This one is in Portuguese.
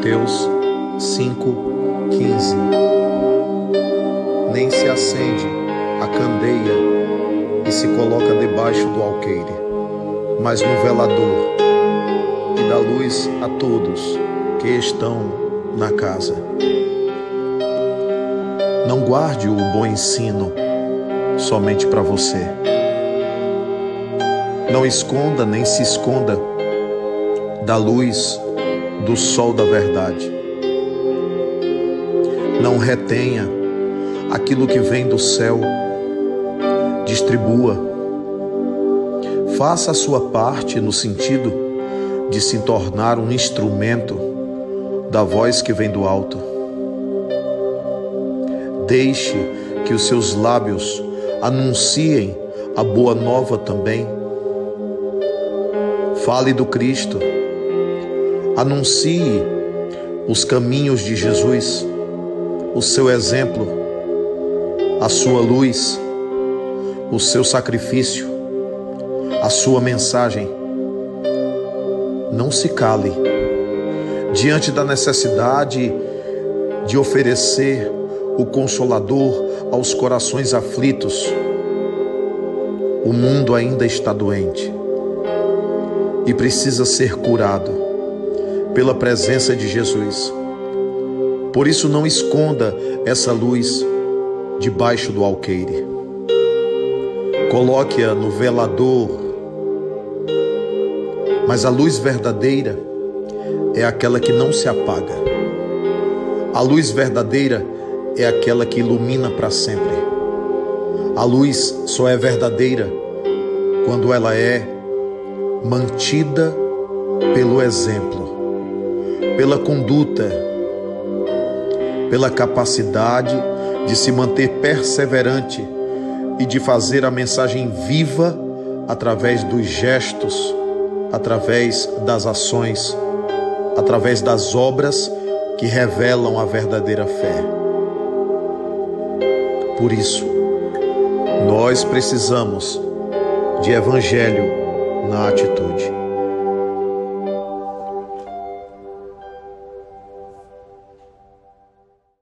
Mateus 5:15. Nem se acende a candeia e se coloca debaixo do alqueire, mas no velador e dá luz a todos que estão na casa. Não guarde o bom ensino somente para você. Não esconda nem se esconda da luz do sol da verdade. Não retenha aquilo que vem do céu. Distribua. Faça a sua parte no sentido de se tornar um instrumento da voz que vem do alto. Deixe que os seus lábios anunciem a boa nova também. Fale do Cristo. Anuncie os caminhos de Jesus, o seu exemplo, a sua luz, o seu sacrifício, a sua mensagem. Não se cale diante da necessidade de oferecer o consolador aos corações aflitos. O mundo ainda está doente e precisa ser curado pela presença de Jesus. Por isso, não esconda essa luz debaixo do alqueire. Coloque-a no velador. Mas a luz verdadeira é aquela que não se apaga. A luz verdadeira é aquela que ilumina para sempre. A luz só é verdadeira quando ela é mantida pelo exemplo, pela conduta, pela capacidade de se manter perseverante e de fazer a mensagem viva através dos gestos, através das ações, através das obras que revelam a verdadeira fé. Por isso, nós precisamos de evangelho na atitude.